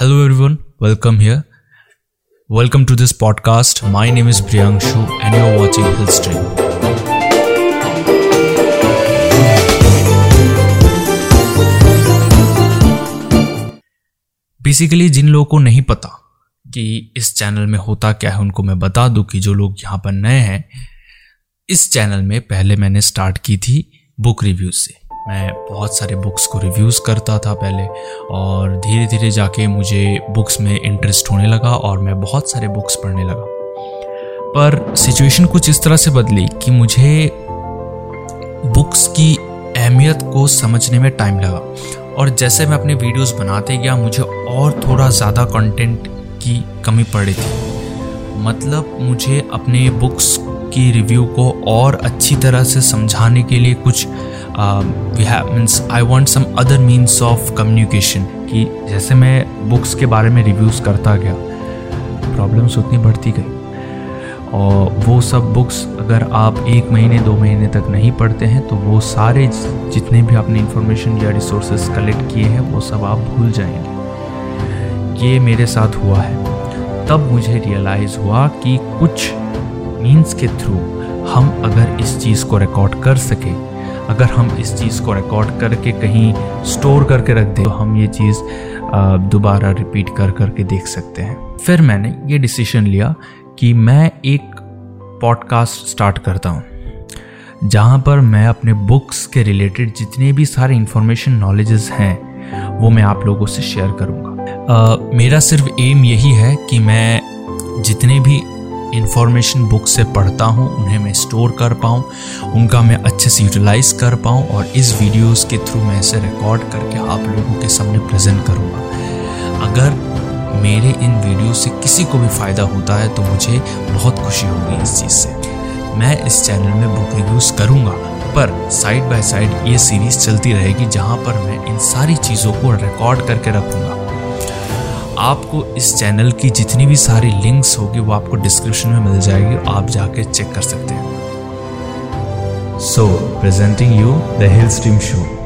Hello everyone welcome here welcome to this podcast my name is Priyanshu and you are watching basically जिन लोगों को नहीं पता कि इस चैनल में होता क्या है, उनको मैं बता दूँ कि जो लोग यहाँ पर नए हैं, इस चैनल में पहले मैंने स्टार्ट की थी बुक रिव्यू से। मैं बहुत सारे बुक्स को रिव्यूज़ करता था पहले और धीरे धीरे जाके मुझे बुक्स में इंटरेस्ट होने लगा और मैं बहुत सारे बुक्स पढ़ने लगा। पर सिचुएशन कुछ इस तरह से बदली कि मुझे बुक्स की अहमियत को समझने में टाइम लगा और जैसे मैं अपने वीडियोस बनाते गया, मुझे और थोड़ा ज़्यादा कंटेंट की कमी पड़ रही थी। मतलब मुझे अपने बुक्स की रिव्यू को और अच्छी तरह से समझाने के लिए कुछ means I want some other means of communication कि जैसे मैं बुक्स के बारे में रिव्यूज़ करता गया प्रॉब्लम्स उतनी बढ़ती गई। और वो सब बुक्स अगर आप एक महीने, दो महीने तक नहीं पढ़ते हैं तो वो सारे जितने भी आपने इंफॉर्मेशन या रिसोर्सेज कलेक्ट किए हैं, वो सब आप भूल जाएँगे। ये मेरे साथ हुआ है। तब मुझे रियलाइज़ हुआ कि कुछ मीन्स के थ्रू हम अगर इस चीज़ को रिकॉर्ड कर सके अगर हम इस चीज़ को रिकॉर्ड करके कहीं स्टोर करके रख दें तो हम ये चीज़ दोबारा रिपीट कर करके देख सकते हैं। फिर मैंने ये डिसीज़न लिया कि मैं एक पॉडकास्ट स्टार्ट करता हूँ, जहाँ पर मैं अपने बुक्स के रिलेटेड जितने भी सारे इंफॉर्मेशन नॉलेजेस हैं, वो मैं आप लोगों से शेयर करूँगा। मेरा सिर्फ़ एम यही है कि मैं जितने भी इंफॉर्मेशन बुक से पढ़ता हूँ, उन्हें मैं स्टोर कर पाऊँ, उनका मैं अच्छे से यूटिलाइज कर पाऊँ और इस वीडियोस के थ्रू मैं इसे रिकॉर्ड करके आप लोगों के सामने प्रेजेंट करूँगा। अगर मेरे इन वीडियो से किसी को भी फ़ायदा होता है तो मुझे बहुत खुशी होगी इस चीज़ से। मैं इस चैनल में बुक रिव्यूज़ करूँगा, पर साइड बाय साइड ये सीरीज़ चलती रहेगी, जहाँ पर मैं इन सारी चीज़ों को रिकॉर्ड करके रखूँगा। आपको इस चैनल की जितनी भी सारी लिंक्स होगी, वो आपको डिस्क्रिप्शन में मिल जाएगी, आप जाके चेक कर सकते हैं। So presenting you the hill stream show